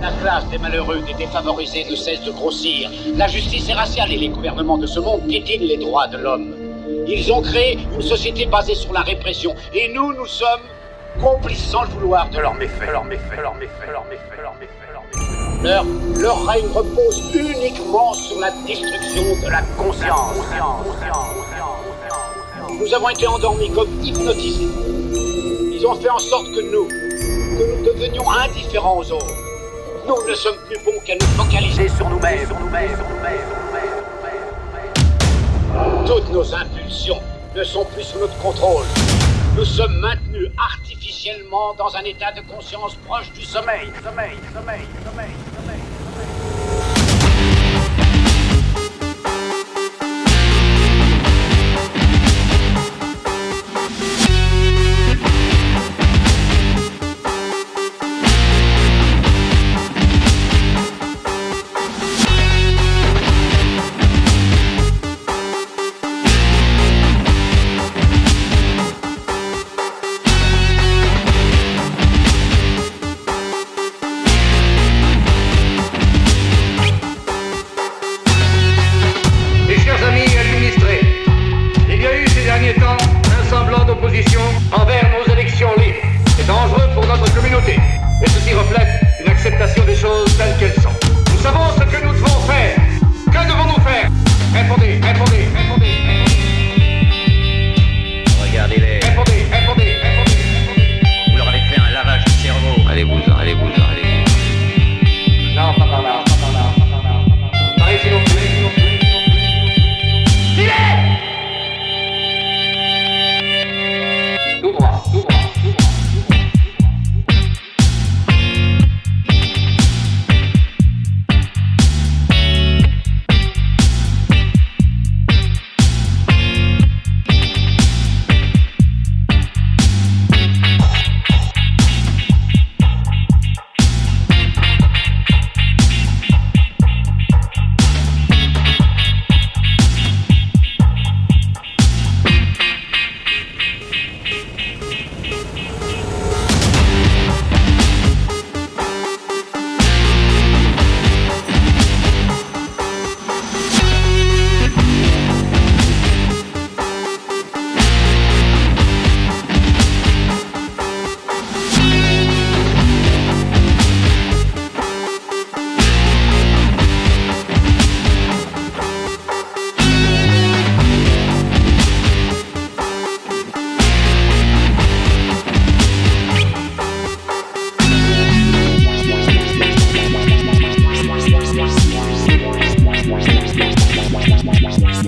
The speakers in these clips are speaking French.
La classe des malheureux, des défavorisés ne cesse de grossir. La justice est raciale et les gouvernements de ce monde piétinent les droits de l'homme. Ils ont créé une société basée sur la répression. Et nous, nous sommes complices sans le vouloir de leurs méfaits. Leur règne repose uniquement sur la destruction de la conscience. Nous avons été endormis comme hypnotisés. Ils ont fait en sorte que nous, que nous devenions indifférents aux autres. Nous ne sommes plus bons qu'à nous focaliser sur nous-mêmes. Sur nous-mêmes, sur nous-mêmes, sur nous-mêmes. Toutes nos impulsions ne sont plus sous notre contrôle. Nous sommes maintenus artificiellement dans un état de conscience proche du sommeil. Sommeil, sommeil, sommeil, sommeil.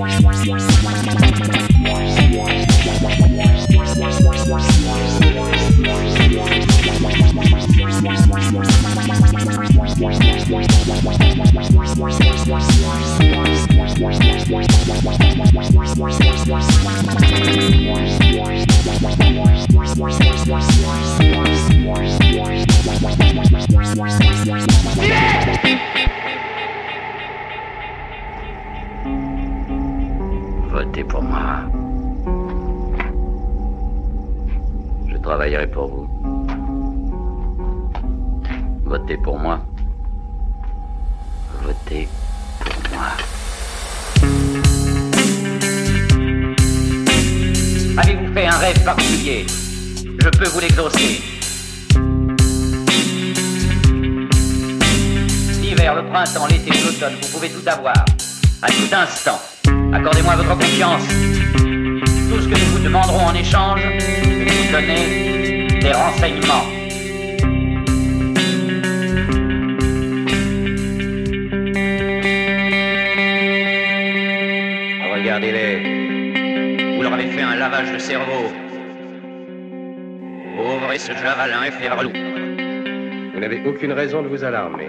Wars, wars, wars, wars, Je travaillerai pour vous. Votez pour moi. Votez pour moi. Avez-vous fait un rêve particulier? Je peux vous l'exaucer. L'hiver, le printemps, l'été, l'automne, vous pouvez tout avoir. À tout instant. Accordez-moi votre confiance. Tout ce que nous vous demanderons en échange, c'est de nous donner des renseignements. Regardez-les. Vous leur avez fait un lavage de cerveau. Pauvre et ce javelin est loup. Vous n'avez aucune raison de vous alarmer.